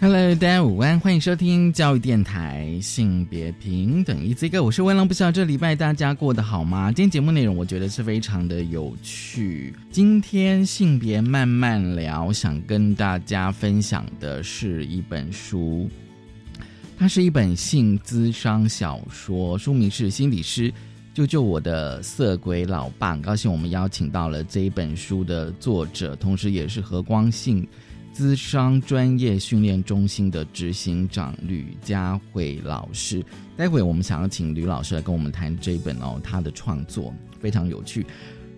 Hello，大家午安，欢迎收听教育电台性别平等 Easy Go，我是文龙，不知道这礼拜大家过得好吗？今天节目内容我觉得是非常的有趣。今天性别慢慢聊，想跟大家分享的是一本书。它是一本性资商小说，书名是《心理师救救我的色鬼老爸》。很高兴我们邀请到了这一本书的作者，同时也是和光性资商专业训练中心的执行长吕佳慧老师。待会我们想要请吕老师来跟我们谈这本哦，他的创作非常有趣。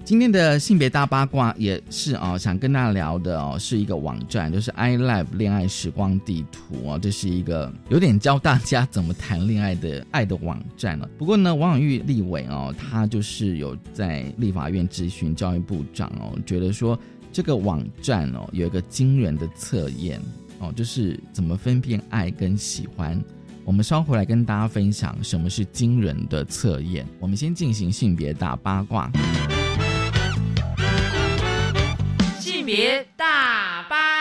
今天的性别大八卦也是啊，想跟大家聊的哦，是一个网站，就是 i live 恋爱时光地图啊，这是一个有点教大家怎么谈恋爱的爱的网站了。不过呢，王永玉立委哦，他就是有在立法院咨询教育部长哦，觉得说这个网站哦有一个惊人的测验哦，就是怎么分辨爱跟喜欢。我们稍回来跟大家分享什么是惊人的测验。我们先进行性别大八卦。性别大八卦，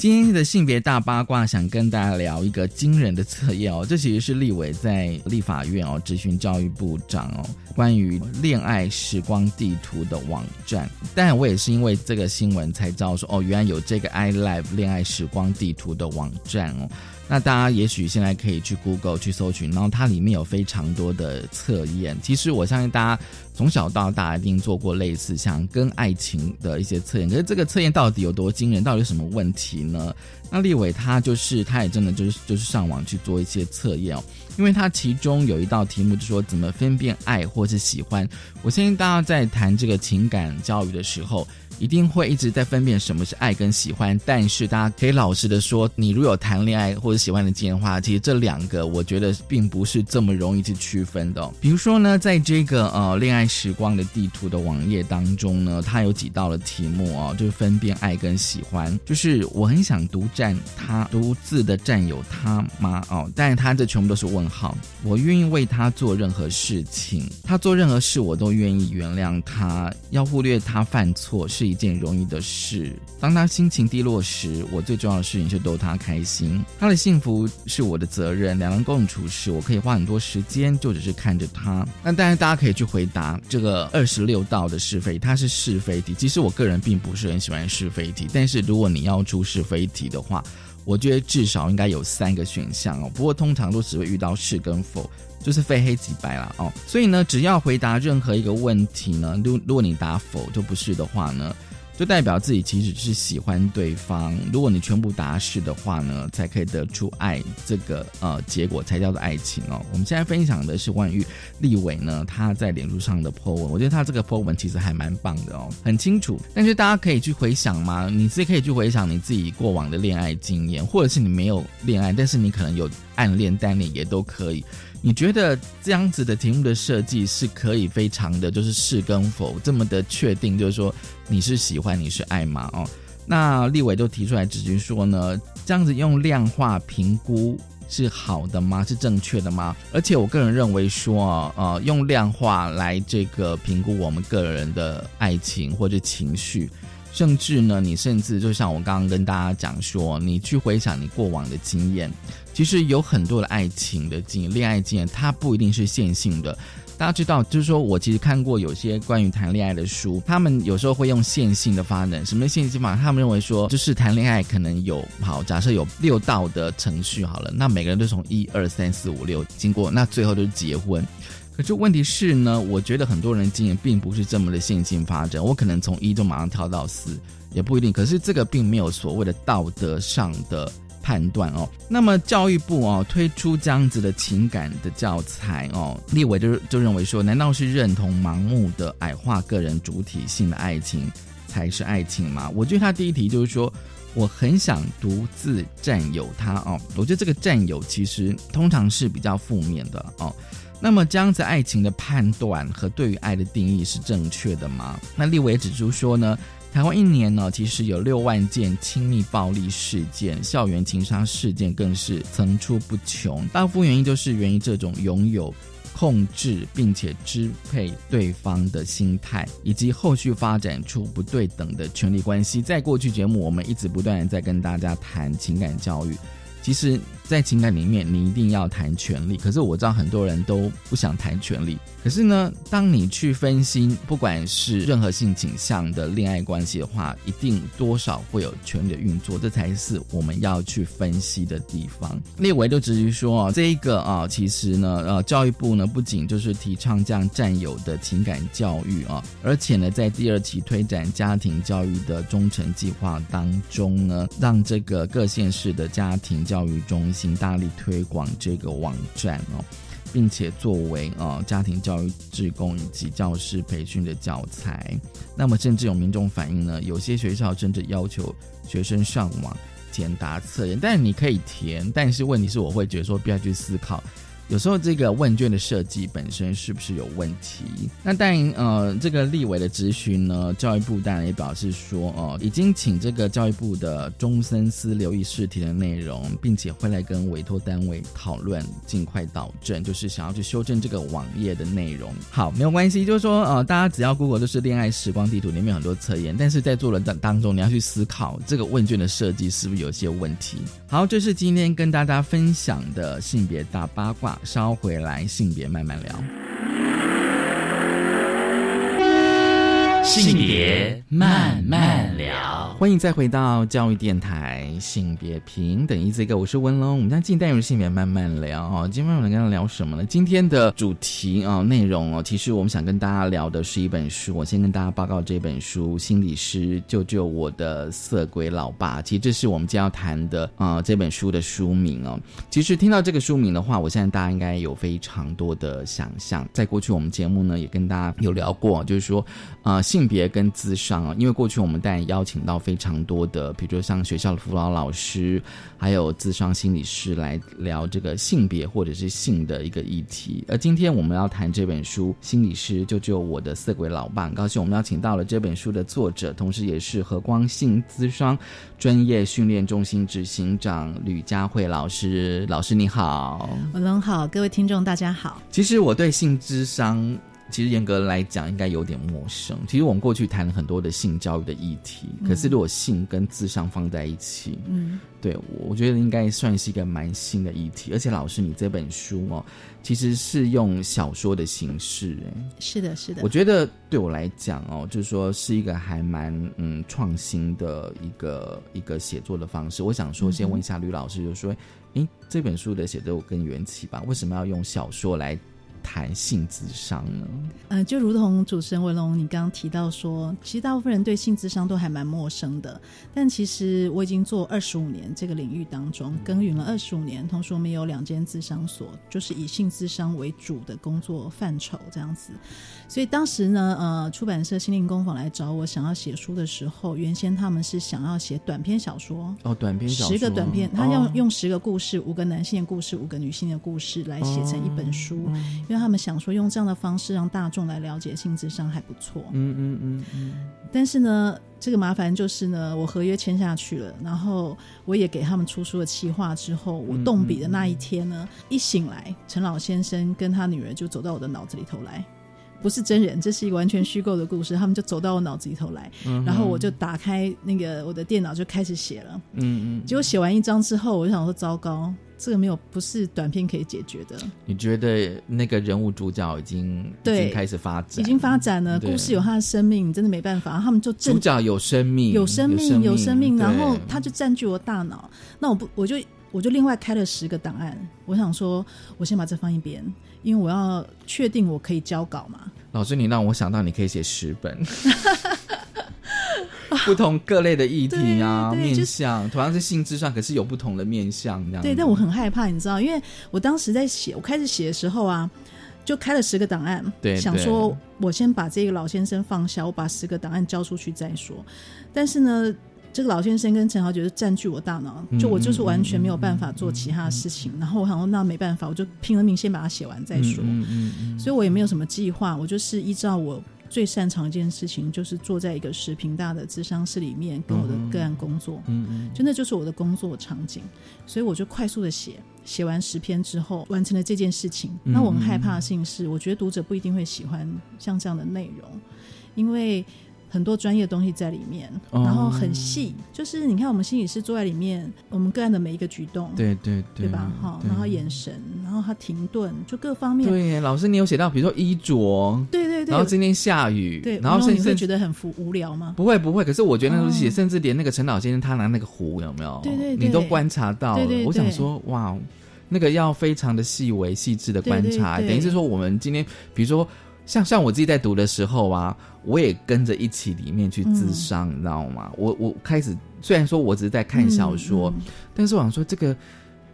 今天的性别大八卦，想跟大家聊一个惊人的测验哦。这其实是立委在立法院哦质询教育部长哦，关于恋爱时光地图的网站。但我也是因为这个新闻才知道说，哦，原来有这个 i live 恋爱时光地图的网站哦。那大家也许现在可以去 Google 去搜寻，然后它里面有非常多的测验。其实我相信大家从小到大一定做过类似像跟爱情的一些测验，可是这个测验到底有多惊人？到底有什么问题呢？那立伟他就是他也真的就是就是上网去做一些测验哦，因为他其中有一道题目就说怎么分辨爱或是喜欢。我相信大家在谈这个情感教育的时候。一定会一直在分辨什么是爱跟喜欢，但是大家可以老实的说，你如果有谈恋爱或者喜欢的经验话，其实这两个我觉得并不是这么容易去区分的。比如说呢，在这个呃恋爱时光的地图的网页当中呢，它有几道的题目哦，就是分辨爱跟喜欢，就是我很想独占他，独自的占有他吗？哦，但是他这全部都是问号。我愿意为他做任何事情，他做任何事我都愿意原谅他，要忽略他犯错是。一件容易的事。当他心情低落时，我最重要的事情是逗他开心。他的幸福是我的责任。两人共处时，我可以花很多时间，就只是看着他。那当然，大家可以去回答这个二十六道的是非，它是是非题。其实我个人并不是很喜欢是非题，但是如果你要出是非题的话，我觉得至少应该有三个选项哦。不过通常都只会遇到是跟否。就是非黑即白了哦，所以呢，只要回答任何一个问题呢，如如果你答否就不是的话呢。就代表自己其实是喜欢对方。如果你全部答是的话呢，才可以得出爱这个呃结果，才叫做爱情哦。我们现在分享的是关于立伟呢，他在脸书上的 po 文，我觉得他这个 po 文其实还蛮棒的哦，很清楚。但是大家可以去回想吗？你自己可以去回想你自己过往的恋爱经验，或者是你没有恋爱，但是你可能有暗恋、单恋也都可以。你觉得这样子的题目的设计是可以非常的就是是跟否这么的确定，就是说你是喜欢你是爱吗？哦，那立伟都提出来直接说呢，这样子用量化评估是好的吗？是正确的吗？而且我个人认为说，呃，用量化来这个评估我们个人的爱情或者情绪。甚至呢，你甚至就像我刚刚跟大家讲说，你去回想你过往的经验，其实有很多的爱情的经验、恋爱经验，它不一定是线性的。大家知道，就是说我其实看过有些关于谈恋爱的书，他们有时候会用线性的发展。什么线性法？他们认为说，就是谈恋爱可能有好，假设有六道的程序好了，那每个人都从一二三四五六经过，那最后就是结婚。可是问题是呢，我觉得很多人经验并不是这么的线性发展，我可能从一就马上跳到四，也不一定。可是这个并没有所谓的道德上的判断哦。那么教育部哦推出这样子的情感的教材哦，立委就就认为说，难道是认同盲目的矮化个人主体性的爱情才是爱情吗？我觉得他第一题就是说。我很想独自占有他哦。我觉得这个占有其实通常是比较负面的哦。那么这样子爱情的判断和对于爱的定义是正确的吗？那立伟指出说呢，台湾一年呢其实有六万件亲密暴力事件，校园情杀事件更是层出不穷。大部分原因就是源于这种拥有。控制并且支配对方的心态，以及后续发展出不对等的权利关系。在过去节目，我们一直不断的在跟大家谈情感教育，其实。在情感里面，你一定要谈权利。可是我知道很多人都不想谈权利。可是呢，当你去分析，不管是任何性倾向的恋爱关系的话，一定多少会有权力的运作，这才是我们要去分析的地方。列维就直接说啊，这一个啊，其实呢，呃，教育部呢不仅就是提倡这样占有的情感教育啊，而且呢，在第二期推展家庭教育的忠诚计划当中呢，让这个各县市的家庭教育中心。请大力推广这个网站哦，并且作为啊家庭教育职工以及教师培训的教材。那么，甚至有民众反映呢，有些学校甚至要求学生上网填答测验，但是你可以填，但是问题是，我会觉得说，不要去思考。有时候这个问卷的设计本身是不是有问题？那但呃，这个立委的咨询呢，教育部当然也表示说，哦，已经请这个教育部的中森司留意试题的内容，并且会来跟委托单位讨论，尽快导正，就是想要去修正这个网页的内容。好，没有关系，就是说，呃，大家只要 Google 就是恋爱时光地图里面有很多测验，但是在做的当当中，你要去思考这个问卷的设计是不是有些问题。好，这是今天跟大家分享的性别大八卦。稍回来，性别慢慢聊。性别慢慢聊，欢迎再回到教育电台性别平等一这个，我是文龙。我们将近代入性别慢慢聊哦。今天我们跟大家聊什么呢？今天的主题啊，内容哦，其实我们想跟大家聊的是一本书。我先跟大家报告这本书《心理师救救我的色鬼老爸》。其实这是我们将要谈的啊这本书的书名哦。其实听到这个书名的话，我现在大家应该有非常多的想象。在过去我们节目呢，也跟大家有聊过，就是说啊性。性别跟智商啊，因为过去我们当然邀请到非常多的，比如说像学校的辅导老师，还有智商心理师来聊这个性别或者是性的一个议题。而今天我们要谈这本书《心理师救救我的色鬼老爸》，高兴我们邀请到了这本书的作者，同时也是和光性咨商专业训练中心执行长吕佳慧老师。老师你好，文龙好，各位听众大家好。其实我对性智商。其实严格来讲，应该有点陌生。其实我们过去谈了很多的性教育的议题，可是如果性跟智商放在一起，嗯，对，我觉得应该算是一个蛮新的议题。而且老师，你这本书哦，其实是用小说的形式，哎，是的，是的。我觉得对我来讲哦，就是说是一个还蛮嗯创新的一个一个写作的方式。我想说，先问一下吕老师，就说，诶，这本书的写作跟缘起吧，为什么要用小说来？谈性智商呢？嗯，就如同主持人文龙你刚刚提到说，其实大部分人对性智商都还蛮陌生的。但其实我已经做二十五年这个领域当中耕耘了二十五年，同时我们有两间智商所，就是以性智商为主的工作范畴这样子。所以当时呢，呃，出版社心灵工坊来找我想要写书的时候，原先他们是想要写短篇小说哦，短篇小说十个短篇，他要用十个故事，五个男性的故事，五个女性的故事来写成一本书。因为他们想说用这样的方式让大众来了解性智商还不错。嗯嗯嗯嗯。但是呢，这个麻烦就是呢，我合约签下去了，然后我也给他们出书的企划之后，我动笔的那一天呢，一醒来，陈老先生跟他女儿就走到我的脑子里头来。不是真人，这是一个完全虚构的故事。他们就走到我脑子里头来，然后我就打开那个我的电脑就开始写了。嗯嗯。结果写完一章之后，我就想说：糟糕，这个没有不是短片可以解决的。你觉得那个人物主角已经已经开始发展，已经发展了，故事有他的生命，真的没办法。他们就主角有生命，有生命，有生命，然后他就占据我大脑。那我不，我就我就另外开了十个档案。我想说，我先把这放一边。因为我要确定我可以交稿嘛。老师，你让我想到你可以写十本，不同各类的议题啊，面向同样是性质上，可是有不同的面向这样。对，但我很害怕，你知道，因为我当时在写，我开始写的时候啊，就开了十个档案，对，想说我先把这个老先生放下，我把十个档案交出去再说。但是呢。这个老先生跟陈豪觉得占据我大脑，就我就是完全没有办法做其他事情。然后我想说，那没办法，我就拼了命先把它写完再说。嗯所以我也没有什么计划，我就是依照我最擅长一件事情，就是坐在一个十平大的智商室里面，跟我的个案工作。嗯嗯，就那就是我的工作场景。所以我就快速的写，写完十篇之后，完成了这件事情。那我们害怕的事情是，我觉得读者不一定会喜欢像这样的内容，因为。很多专业的东西在里面，然后很细，就是你看我们心理师坐在里面，我们个案的每一个举动，对对对吧？哈，然后眼神，然后他停顿，就各方面。对，老师，你有写到，比如说衣着，对对对，然后今天下雨，对，然后甚至觉得很无无聊吗？不会不会，可是我觉得那东西，甚至连那个陈老先生他拿那个壶有没有？对对，你都观察到了。我想说，哇，那个要非常的细微细致的观察，等于是说我们今天，比如说。像像我自己在读的时候啊，我也跟着一起里面去自伤，你知道吗？我我开始虽然说我只是在看小说，但是我想说这个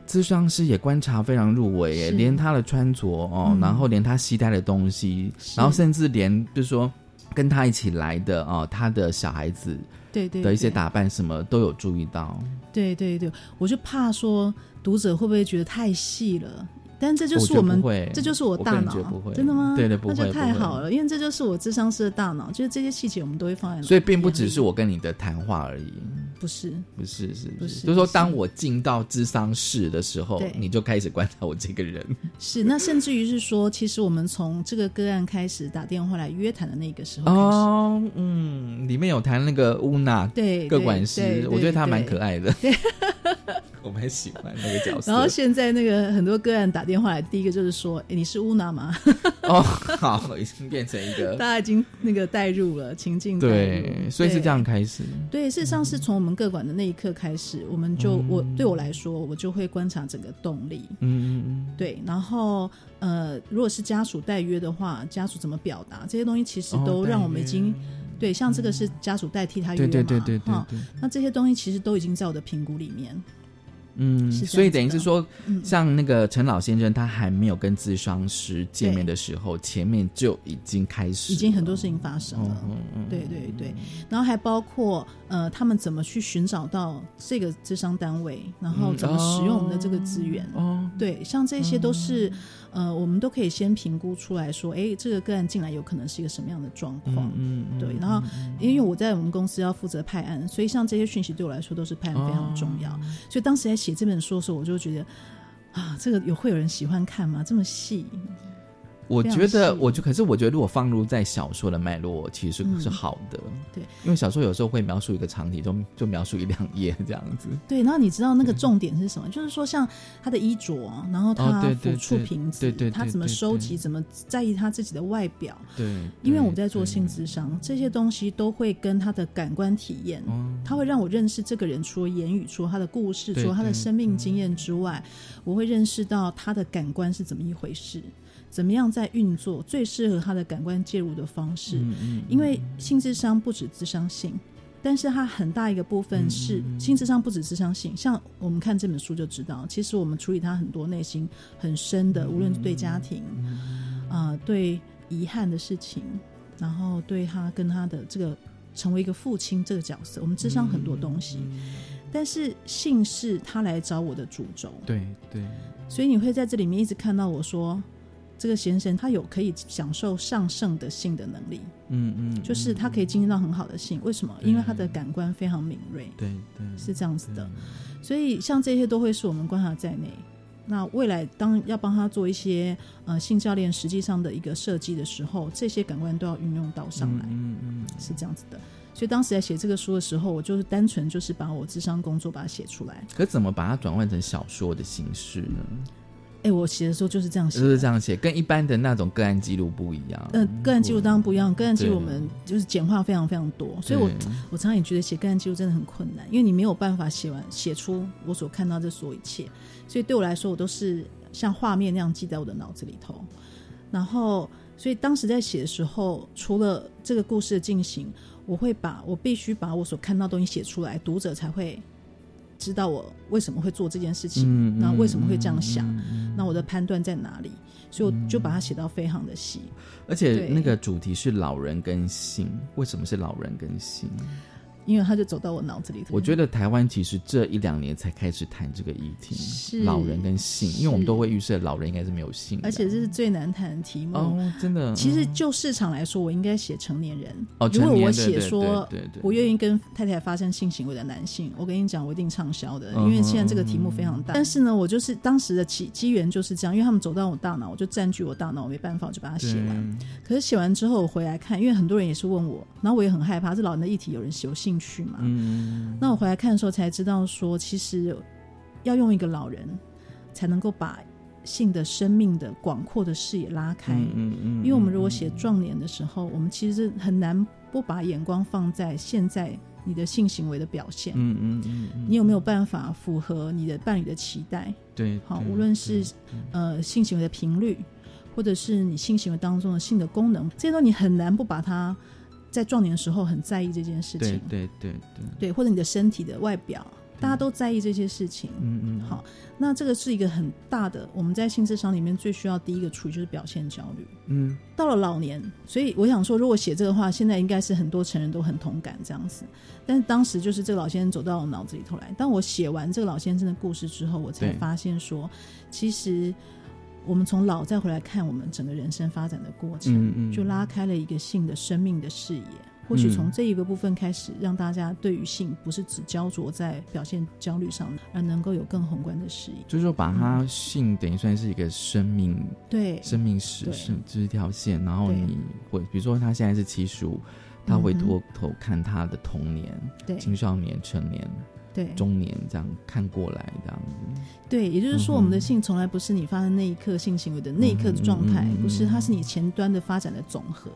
智商师也观察非常入微，连他的穿着哦，然后连他携带的东西，然后甚至连就是说跟他一起来的哦，他的小孩子对对的一些打扮什么都有注意到。对对对，我就怕说读者会不会觉得太细了。但这就是我们，这就是我大脑，真的吗？对对，不会，那就太好了，因为这就是我智商师的大脑，就是这些细节我们都会放在。所以并不只是我跟你的谈话而已，不是，不是，是不是？就是说，当我进到智商室的时候，你就开始观察我这个人。是，那甚至于是说，其实我们从这个个案开始打电话来约谈的那个时候哦，嗯，里面有谈那个乌娜，对，个管师，我觉得他蛮可爱的。我蛮喜欢那个角色。然后现在那个很多个案打电话来，第一个就是说：“哎，你是乌娜吗？”哦，好，已经变成一个，大家已经那个带入了情境。对，所以是这样开始。对，事实上是从我们各管的那一刻开始，我们就我对我来说，我就会观察整个动力。嗯嗯嗯。对，然后呃，如果是家属代约的话，家属怎么表达这些东西，其实都让我们已经对，像这个是家属代替他约嘛？对对对对对。那这些东西其实都已经在我的评估里面。嗯，所以等于是说，像那个陈老先生，他还没有跟智商师见面的时候，前面就已经开始，已经很多事情发生了。嗯嗯，对对对，然后还包括呃，他们怎么去寻找到这个智商单位，然后怎么使用我们的这个资源。哦，对，像这些都是。呃，我们都可以先评估出来说，哎，这个个案进来有可能是一个什么样的状况？嗯，对。然后，因为我在我们公司要负责派案，所以像这些讯息对我来说都是派案非常重要。所以当时在写这本书的时候，我就觉得，啊，这个有会有人喜欢看吗？这么细。我觉得，我就可是我觉得，如果放入在小说的脉络，其实是好的。对，因为小说有时候会描述一个场景，就就描述一两页这样子。对，然后你知道那个重点是什么？就是说，像他的衣着，然后他抚触瓶子，他怎么收集，怎么在意他自己的外表。对，因为我在做性智商，这些东西都会跟他的感官体验，他会让我认识这个人，除了言语，除了他的故事，除了他的生命经验之外，我会认识到他的感官是怎么一回事。怎么样在运作最适合他的感官介入的方式？因为性智商不止智商性，但是它很大一个部分是性智商不止智商性。像我们看这本书就知道，其实我们处理他很多内心很深的，无论是对家庭啊，对遗憾的事情，然后对他跟他的这个成为一个父亲这个角色，我们智商很多东西。但是性是他来找我的主轴，对对，所以你会在这里面一直看到我说。这个先生他有可以享受上圣的性的能力，嗯嗯，就是他可以经历到很好的性，为什么？因为他的感官非常敏锐，对对，是这样子的。所以像这些都会是我们观察在内。那未来当要帮他做一些呃性教练实际上的一个设计的时候，这些感官都要运用到上来，嗯嗯，是这样子的。所以当时在写这个书的时候，我就是单纯就是把我智商工作把它写出来。可怎么把它转换成小说的形式呢？哎，我写的时候就是这样写，就是这样写，跟一般的那种个案记录不一样。嗯，个案记录当然不一样，个案记录我们就是简化非常非常多，所以我我常常也觉得写个案记录真的很困难，因为你没有办法写完写出我所看到这所有一切，所以对我来说，我都是像画面那样记在我的脑子里头。然后，所以当时在写的时候，除了这个故事的进行，我会把我必须把我所看到东西写出来，读者才会。知道我为什么会做这件事情，那为什么会这样想？那我的判断在哪里？所以我就把它写到非常的细。而且那个主题是老人跟性，为什么是老人跟性？因为他就走到我脑子里头。我觉得台湾其实这一两年才开始谈这个议题，老人跟性，因为我们都会预设老人应该是没有性，而且这是最难谈的题目哦，真的。其实就市场来说，我应该写成年人。哦，如果我写说我愿意跟太太发生性行为的男性，我跟你讲，我一定畅销的，因为现在这个题目非常大。但是呢，我就是当时的机机缘就是这样，因为他们走到我大脑，我就占据我大脑，我没办法，我就把它写完。可是写完之后，我回来看，因为很多人也是问我，然后我也很害怕，这老人的议题有人有兴趣嘛？嗯，那我回来看的时候才知道，说其实要用一个老人才能够把性的生命的广阔的视野拉开。嗯嗯，因为我们如果写壮年的时候，我们其实很难不把眼光放在现在你的性行为的表现。嗯嗯嗯，你有没有办法符合你的伴侣的期待？对，好，无论是呃性行为的频率。或者是你性行为当中的性的功能，这些东西你很难不把它在壮年的时候很在意这件事情。对对对对，对，或者你的身体的外表，大家都在意这些事情。嗯嗯，好，那这个是一个很大的，我们在性智商里面最需要第一个处理就是表现焦虑。嗯，到了老年，所以我想说，如果写这个话，现在应该是很多成人都很同感这样子。但是当时就是这个老先生走到我脑子里头来，当我写完这个老先生的故事之后，我才发现说，其实。我们从老再回来看我们整个人生发展的过程，就拉开了一个性的生命的视野。或许从这一个部分开始，让大家对于性不是只焦灼在表现焦虑上，而能够有更宏观的视野。就是说，把它性等于算是一个生命，对生命史是这一条线。然后你会比如说，他现在是七十五，他回头头看他的童年、青少年、成年。对，中年这样看过来，这样子。对，也就是说，我们的性从来不是你发生那一刻性行为的那一刻的状态，不是，它是你前端的发展的总和。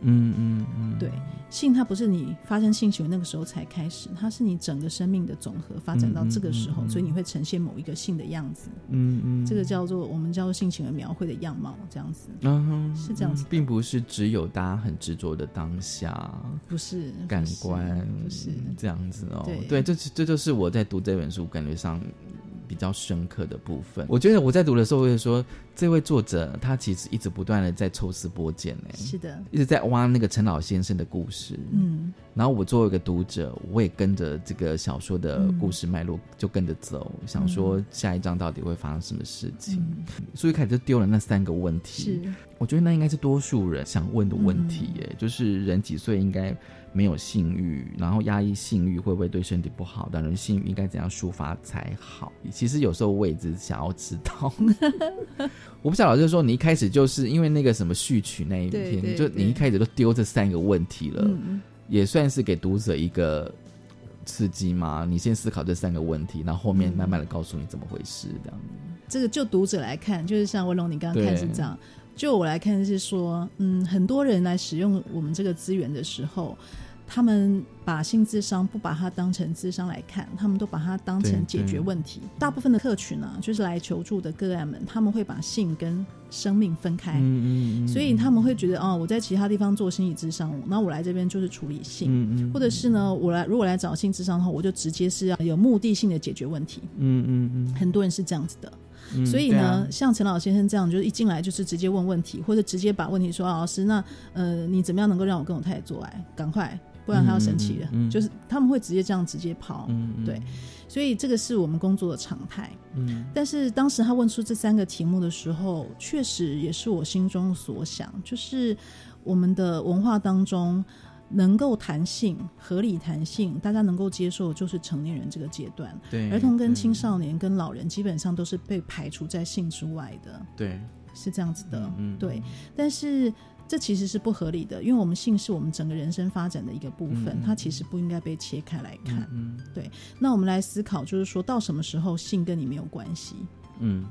嗯嗯嗯，对，性它不是你发生性行为那个时候才开始，它是你整个生命的总和发展到这个时候，所以你会呈现某一个性的样子。嗯嗯，这个叫做我们叫做性行为描绘的样貌，这样子。嗯，是这样子，并不是只有大家很执着的当下，不是感官，不是这样子哦。对，这这就是我在读这本书感觉上。比较深刻的部分，我觉得我在读的时候会说，这位作者他其实一直不断的在抽丝剥茧呢，是的，一直在挖那个陈老先生的故事，嗯，然后我作为一个读者，我也跟着这个小说的故事脉络就跟着走，想说下一章到底会发生什么事情，所以开始就丢了那三个问题，是，我觉得那应该是多数人想问的问题，耶，就是人几岁应该。没有性欲，然后压抑性欲会不会对身体不好？当然，性欲应该怎样抒发才好？其实有时候我也只想要知道。我不晓得，就是说你一开始就是因为那个什么序曲那一篇，就你一开始都丢这三个问题了，也算是给读者一个刺激吗？你先思考这三个问题，然后后面慢慢的告诉你怎么回事，这样。这个就读者来看，就是像文龙你刚刚看是这样。就我来看是说，嗯，很多人来使用我们这个资源的时候，他们把性智商不把它当成智商来看，他们都把它当成解决问题。大部分的客群呢，就是来求助的个案们，他们会把性跟生命分开，嗯嗯所以他们会觉得，哦，我在其他地方做心理智商，那我来这边就是处理性，嗯嗯，或者是呢，我来如果来找性智商的话，我就直接是要有目的性的解决问题，嗯嗯嗯，很多人是这样子的。所以呢，像陈老先生这样，就是一进来就是直接问问题，或者直接把问题说：“老师，那呃，你怎么样能够让我跟我太太做爱？赶快，不然他要生气了。”就是他们会直接这样直接抛，对。所以这个是我们工作的常态。嗯，但是当时他问出这三个题目的时候，确实也是我心中所想，就是我们的文化当中。能够弹性、合理弹性，大家能够接受，就是成年人这个阶段。对，儿童跟青少年跟老人基本上都是被排除在性之外的。对，是这样子的。嗯，对。但是这其实是不合理的，因为我们性是我们整个人生发展的一个部分，它其实不应该被切开来看。嗯，对。那我们来思考，就是说到什么时候性跟你没有关系？嗯，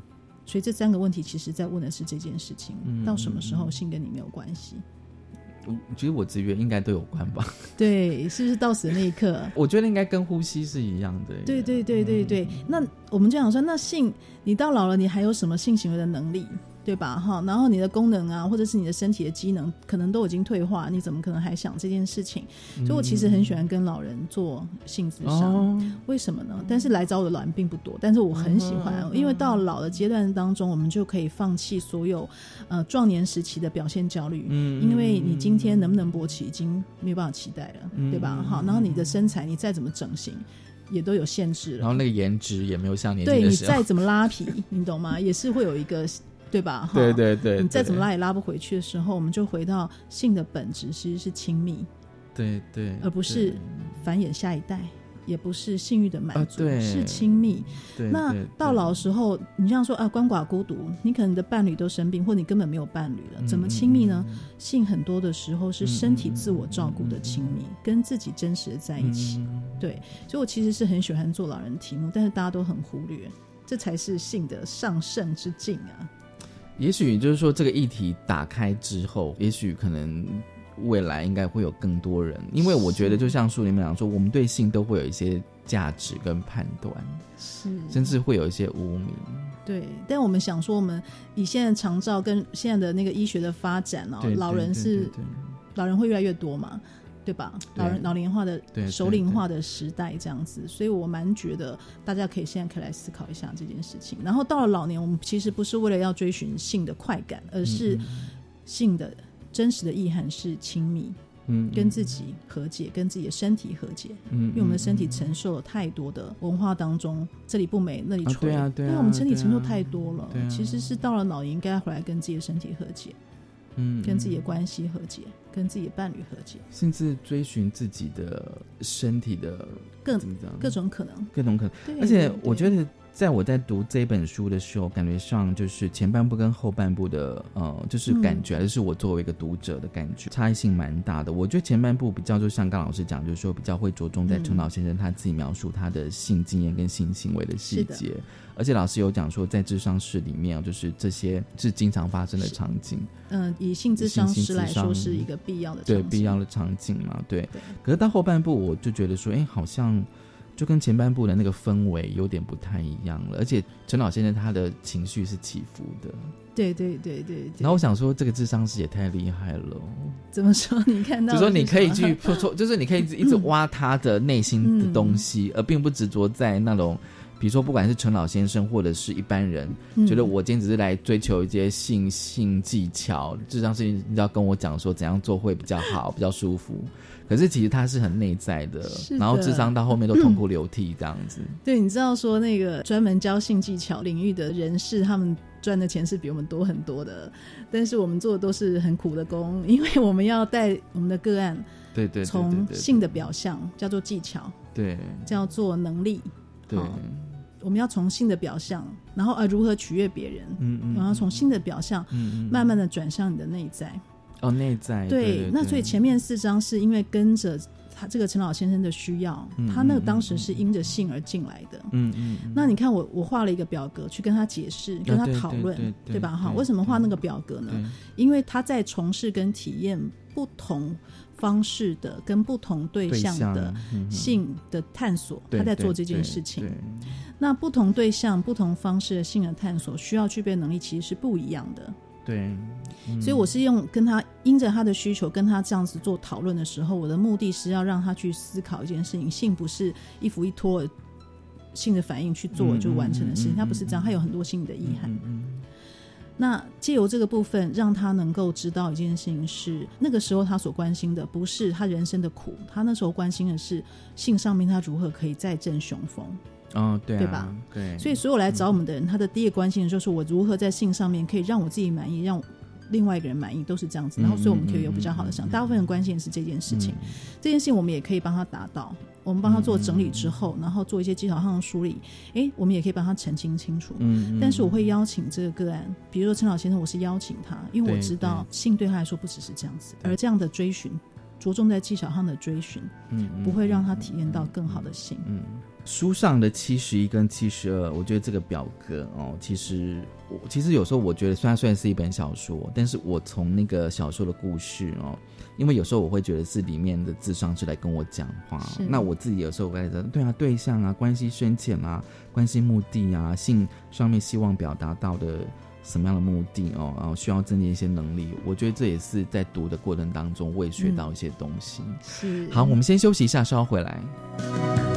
所以这三个问题其实在问的是这件事情：到什么时候性跟你没有关系？我觉得我直觉应该都有关吧。对，是不是到死的那一刻？我觉得应该跟呼吸是一样的。对对对对对。那我们就想说，那性，你到老了，你还有什么性行为的能力？对吧？哈，然后你的功能啊，或者是你的身体的机能，可能都已经退化，你怎么可能还想这件事情？所以我其实很喜欢跟老人做性智商，为什么呢？但是来找我的老人并不多，但是我很喜欢，因为到老的阶段当中，我们就可以放弃所有呃壮年时期的表现焦虑，嗯，因为你今天能不能勃起已经没有办法期待了，对吧？好，然后你的身材你再怎么整形。也都有限制了，然后那个颜值也没有像年对你再怎么拉皮，你懂吗？也是会有一个。对吧？对对对，你再怎么拉也拉不回去的时候，我们就回到性的本质，其实是亲密。对对，而不是繁衍下一代，也不是性欲的满足，是亲密。那到老时候，你这样说啊，鳏寡孤独，你可能的伴侣都生病，或你根本没有伴侣了，怎么亲密呢？性很多的时候是身体自我照顾的亲密，跟自己真实的在一起。对，所以我其实是很喜欢做老人题目，但是大家都很忽略，这才是性的上圣之境啊。也许就是说，这个议题打开之后，也许可能未来应该会有更多人，因为我觉得就像书里面讲说，我们对性都会有一些价值跟判断，是，甚至会有一些污名。对，但我们想说，我们以现在长照跟现在的那个医学的发展哦，老人是老人会越来越多嘛。对吧？老人老龄化的、首领化的时代这样子，所以我蛮觉得大家可以现在可以来思考一下这件事情。然后到了老年，我们其实不是为了要追寻性的快感，而是性的真实的意涵是亲密，嗯，跟自己和解，跟自己的身体和解，嗯，因为我们的身体承受了太多的文化当中这里不美那里丑，对啊，对啊，因为我们身体承受太多了，其实是到了老年应该回来跟自己的身体和解。嗯，跟自己的关系和解，跟自己的伴侣和解，甚至追寻自己的身体的各各种可能，各种可能。而且我觉得，在我在读这本书的时候，感觉上就是前半部跟后半部的，呃，就是感觉，就是我作为一个读者的感觉，差异性蛮大的。我觉得前半部比较，就像刚老师讲，就是说比较会着重在陈老先生他自己描述他的性经验跟性行为的细节。而且老师有讲说，在智商室里面，就是这些是经常发生的场景。嗯，以性智商师来说，是一个必要的对必要的场景嘛？对。可是到后半部，我就觉得说，哎，好像就跟前半部的那个氛围有点不太一样了。而且陈老先生他的情绪是起伏的。对对对对。然后我想说，这个智商师也太厉害了。怎么说？你看到？就说你可以去就是你可以一直挖他的内心的东西，而并不执着在那种。比如说，不管是陈老先生或者是一般人，觉得我今天只是来追求一些性性技巧，这张事情你要跟我讲说怎样做会比较好、比较舒服。可是其实他是很内在的，然后智商到后面都痛哭流涕这样子。对，你知道说那个专门教性技巧领域的人士，他们赚的钱是比我们多很多的，但是我们做的都是很苦的工，因为我们要带我们的个案，对对，从性的表象叫做技巧，对，叫做能力，对。我们要从性的表象，然后呃如何取悦别人，嗯嗯，然后从性的表象，嗯嗯，慢慢的转向你的内在。哦，内在。对，那所以前面四章是因为跟着他这个陈老先生的需要，他那个当时是因着性而进来的。嗯嗯。那你看我我画了一个表格去跟他解释，跟他讨论，对吧？哈，为什么画那个表格呢？因为他在从事跟体验不同。方式的跟不同对象的性的探索，他在做这件事情。那不同对象、不同方式的性的探索，需要具备能力其实是不一样的。对，所以我是用跟他因着他的需求跟他这样子做讨论的时候，我的目的是要让他去思考一件事情：性不是一扶一拖性的反应去做就完成的事情，他不是这样，他有很多性的意涵。那借由这个部分，让他能够知道一件事情是，那个时候他所关心的不是他人生的苦，他那时候关心的是性上面他如何可以再振雄风。哦，对，对吧？对。所以所有来找我们的人，他的第一个关心的就是我如何在性上面可以让我自己满意，让另外一个人满意，都是这样子。然后，所以我们可以有比较好的想，大部分人关心的是这件事情。这件事情我们也可以帮他达到。我们帮他做整理之后，然后做一些技巧上的梳理，哎，我们也可以帮他澄清清楚。嗯，但是我会邀请这个个案，比如说陈老先生，我是邀请他，因为我知道性对他来说不只是这样子，而这样的追寻，着重在技巧上的追寻，嗯，不会让他体验到更好的性。嗯，书上的七十一跟七十二，我觉得这个表格哦，其实我其实有时候我觉得，虽然虽然是一本小说，但是我从那个小说的故事哦。因为有时候我会觉得是里面的智商是来跟我讲话，那我自己有时候会在对啊对象啊关系深浅啊关系目的啊性上面希望表达到的什么样的目的哦，然后需要增进一些能力。我觉得这也是在读的过程当中，我也学到一些东西。是好，我们先休息一下，稍后回来。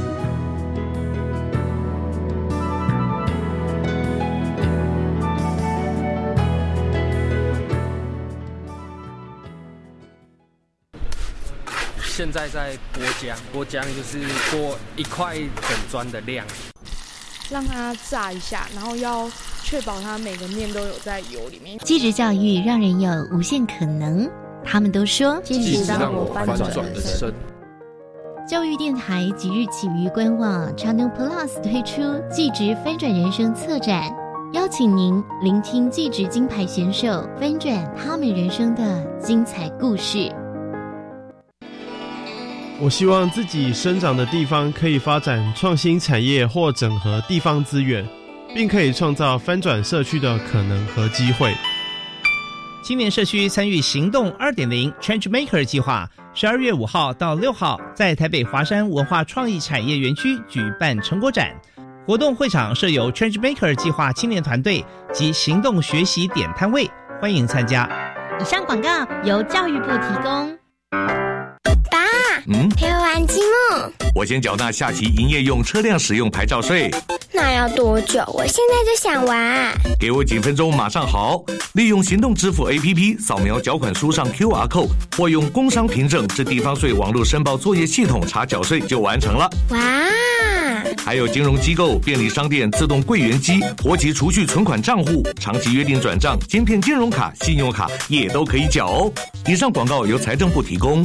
现在在剥浆，剥浆就是剥一块整砖的量，让它炸一下，然后要确保它每个面都有在油里面。继职教育让人有无限可能，他们都说继职让我翻转人生。教育电台即日起于官网 Channel Plus 推出继职翻转人生策展，邀请您聆听继职金牌选手翻转他们人生的精彩故事。我希望自己生长的地方可以发展创新产业或整合地方资源，并可以创造翻转社区的可能和机会。青年社区参与行动二点零 Change Maker 计划，十二月五号到六号在台北华山文化创意产业园区举办成果展。活动会场设有 Change Maker 计划青年团队及行动学习点摊位，欢迎参加。以上广告由教育部提供。嗯，陪我玩积木。我先缴纳下期营业用车辆使用牌照税。那要多久？我现在就想玩。给我几分钟，马上好。利用行动支付 APP 扫描缴款书上 QR code，或用工商凭证至地方税网络申报作业系统查缴税就完成了。哇！还有金融机构、便利商店自动柜员机、活期储蓄存款账户、长期约定转账、芯片金融卡、信用卡也都可以缴哦。以上广告由财政部提供。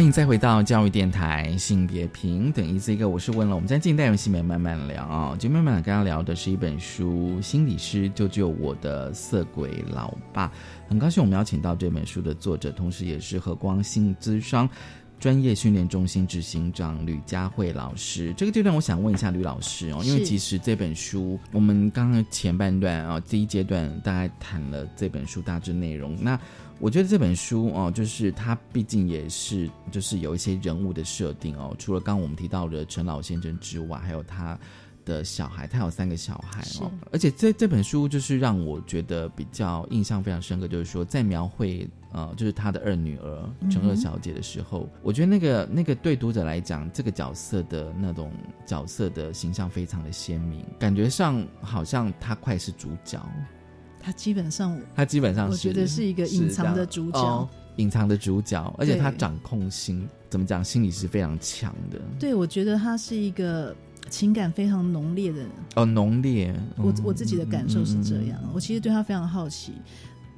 欢迎再回到教育电台性别平等一这个，我是问了，我们在近代游戏里面慢慢聊啊，就慢慢跟大家聊的是一本书《心理师救救我的色鬼老爸》，很高兴我们邀请到这本书的作者，同时也是和光信资商。专业训练中心执行长吕佳慧老师，这个阶段我想问一下吕老师哦，因为其实这本书我们刚刚前半段啊，第一阶段大概谈了这本书大致内容。那我觉得这本书哦，就是它毕竟也是就是有一些人物的设定哦，除了刚刚我们提到的陈老先生之外，还有他。的小孩，他有三个小孩哦，而且这这本书就是让我觉得比较印象非常深刻，就是说在描绘呃，就是他的二女儿陈二小姐的时候，我觉得那个那个对读者来讲，这个角色的那种角色的形象非常的鲜明，感觉上好像他快是主角，他基本上他基本上我觉得是一个隐藏的主角，隐藏的主角，而且他掌控心怎么讲，心理是非常强的。对，我觉得他是一个。情感非常浓烈的哦，浓烈。我我自己的感受是这样，我其实对他非常好奇。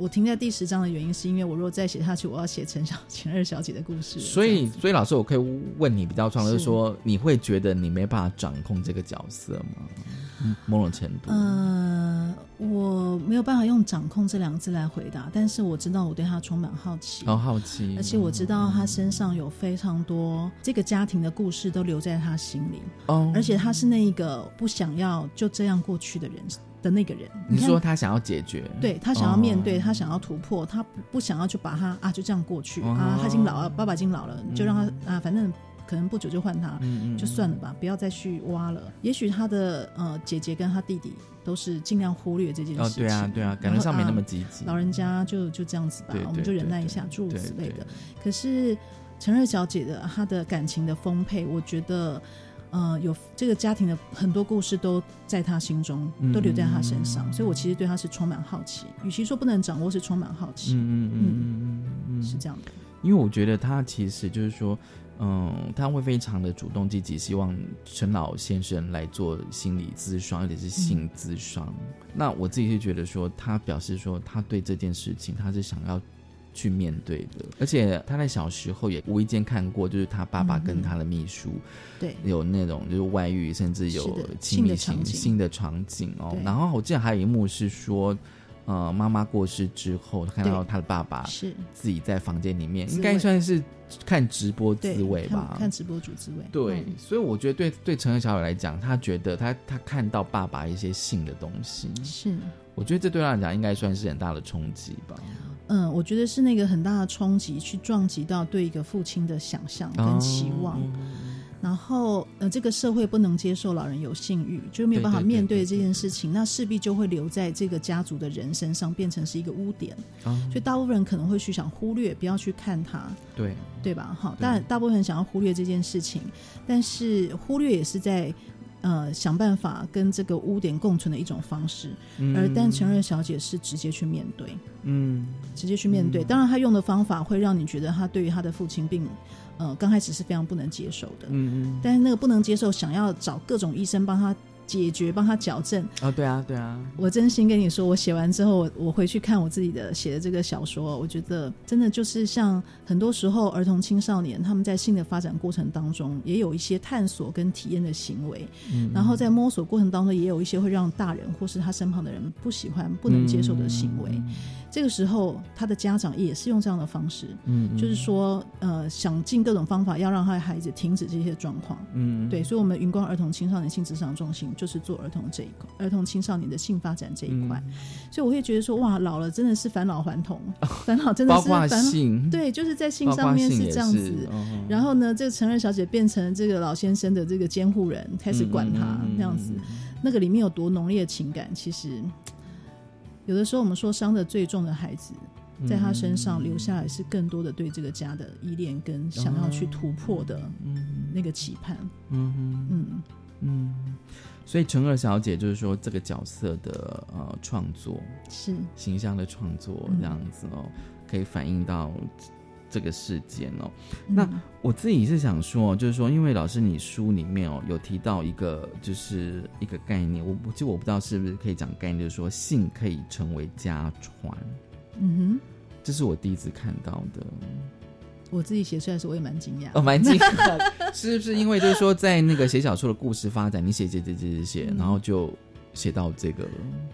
我停在第十章的原因，是因为我如果再写下去，我要写陈小 陈二小姐的故事。所以，所以老师，我可以问你比较创，就是说，你会觉得你没办法掌控这个角色吗？某种程度。呃，我没有办法用“掌控”这两个字来回答，但是我知道我对他充满好奇，好好奇，而且我知道他身上有非常多这个家庭的故事都留在他心里。哦，而且他是那一个不想要就这样过去的人。的那个人，你说他想要解决，对他想要面对，他想要突破，他不不想要就把他啊就这样过去啊，他已经老了，爸爸已经老了，就让他啊，反正可能不久就换他，就算了吧，不要再去挖了。也许他的呃姐姐跟他弟弟都是尽量忽略这件事情，对啊对啊，感觉上没那么积极。老人家就就这样子吧，我们就忍耐一下，诸如此类的。可是陈瑞小姐的她的感情的丰沛，我觉得。呃，有这个家庭的很多故事都在他心中，都留在他身上，所以我其实对他是充满好奇。与其说不能掌握，是充满好奇。嗯嗯嗯嗯嗯，是这样的。因为我觉得他其实就是说，嗯，他会非常的主动积极，希望陈老先生来做心理咨商，而且是性咨商。那我自己是觉得说，他表示说，他对这件事情他是想要去面对的，而且他在小时候也无意间看过，就是他爸爸跟他的秘书对有那种就是外遇，甚至有亲密性新的场景哦。然后我记得还有一幕是说。呃，妈妈过世之后，看到他的爸爸是自己在房间里面，应该算是看直播滋味吧？看直播主滋味。对，所以我觉得对对陈赫小伟来讲，他觉得他他看到爸爸一些性的东西，是我觉得这对他来讲应该算是很大的冲击吧。嗯，我觉得是那个很大的冲击，去撞击到对一个父亲的想象跟期望。然后，呃，这个社会不能接受老人有性欲，就没有办法面对这件事情，那势必就会留在这个家族的人身上，变成是一个污点。所以大部分人可能会去想忽略，不要去看他，对对吧？哈，但大部分人想要忽略这件事情，但是忽略也是在呃想办法跟这个污点共存的一种方式。而但陈瑞小姐是直接去面对，嗯，直接去面对。当然，她用的方法会让你觉得她对于她的父亲并。呃，刚开始是非常不能接受的，嗯嗯，但是那个不能接受，想要找各种医生帮他解决，帮他矫正。啊，对啊，对啊，我真心跟你说，我写完之后，我我回去看我自己的写的这个小说，我觉得真的就是像很多时候儿童青少年他们在性的发展过程当中，也有一些探索跟体验的行为，嗯，然后在摸索过程当中，也有一些会让大人或是他身旁的人不喜欢、不能接受的行为。这个时候，他的家长也是用这样的方式，嗯，就是说，呃，想尽各种方法要让他的孩子停止这些状况，嗯，对，所以，我们云光儿童青少年性智商中心就是做儿童这一块，儿童青少年的性发展这一块，所以我会觉得说，哇，老了真的是返老还童，返老真的是返老，对，就是在性上面是这样子。然后呢，这个陈瑞小姐变成这个老先生的这个监护人，开始管他那样子，那个里面有多浓烈的情感，其实。有的时候，我们说伤的最重的孩子，在他身上留下来是更多的对这个家的依恋，跟想要去突破的那个期盼。嗯嗯。嗯，所以陈二小姐就是说，这个角色的呃创作是。形象的创作这样子哦，可以反映到。这个事件哦，那我自己是想说，就是说，因为老师你书里面哦有提到一个，就是一个概念，我其实我不知道是不是可以讲概念，就是说性可以成为家传。嗯哼，这是我第一次看到的。我自己写出来时，我也蛮惊讶，哦，蛮惊讶，是不是因为就是说，在那个写小说的故事发展，你写写写写写，然后就。写到这个，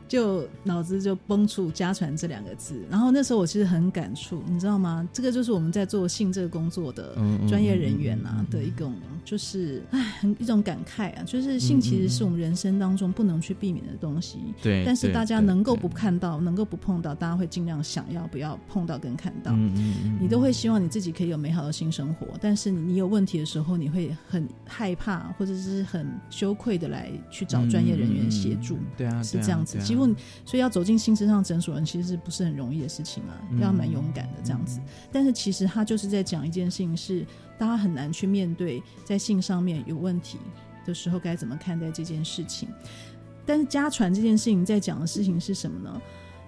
就脑子就蹦出“家传”这两个字，然后那时候我其实很感触，你知道吗？这个就是我们在做性这个工作的专业人员啊的一种，就是唉，很一种感慨啊，就是性其实是我们人生当中不能去避免的东西，对。但是大家能够不看到，能够不碰到，大家会尽量想要不要碰到跟看到。嗯嗯嗯。你都会希望你自己可以有美好的性生活，但是你有问题的时候，你会很害怕或者是很羞愧的来去找专业人员协助。对啊，是这样子。几乎，所以要走进新智上诊所人，其实是不是很容易的事情啊？要蛮勇敢的这样子。但是其实他就是在讲一件事情，是大家很难去面对，在性上面有问题的时候该怎么看待这件事情。但是家传这件事情在讲的事情是什么呢？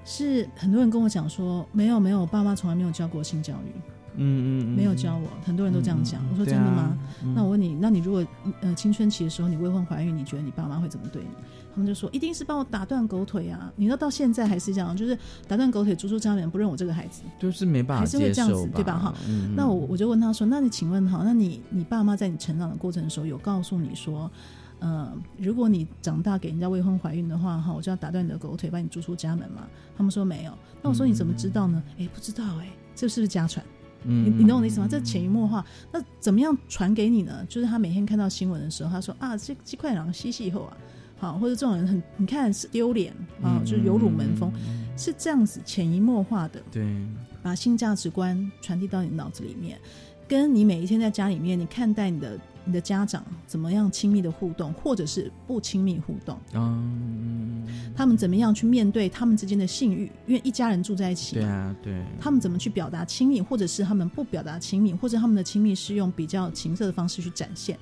是很多人跟我讲说，没有没有，爸妈从来没有教过性教育。嗯嗯，没有教我，很多人都这样讲。我说真的吗？那我问你，那你如果呃青春期的时候你未婚怀孕，你觉得你爸妈会怎么对你？他们就说一定是帮我打断狗腿啊！你知道到现在还是这样，就是打断狗腿，逐出家门，不认我这个孩子，就是没办法，还是会这样子，对吧？哈，那我我就问他说，那你请问哈，那你你爸妈在你成长的过程的时候有告诉你说，呃，如果你长大给人家未婚怀孕的话，哈，我就要打断你的狗腿，把你逐出家门吗？他们说没有。那我说你怎么知道呢？哎，不知道哎，这是不是家传？你你懂我的意思吗？这潜移默化，那怎么样传给你呢？就是他每天看到新闻的时候，他说啊，这这块狼嬉戏以后啊，好，或者这种人很，你看是丢脸啊，就是有辱门风，是这样子潜移默化的，对，把新价值观传递到你脑子里面，跟你每一天在家里面，你看待你的。你的家长怎么样亲密的互动，或者是不亲密互动？嗯，他们怎么样去面对他们之间的性欲？因为一家人住在一起，对啊，对。他们怎么去表达亲密，或者是他们不表达亲密，或者他们的亲密是用比较情色的方式去展现？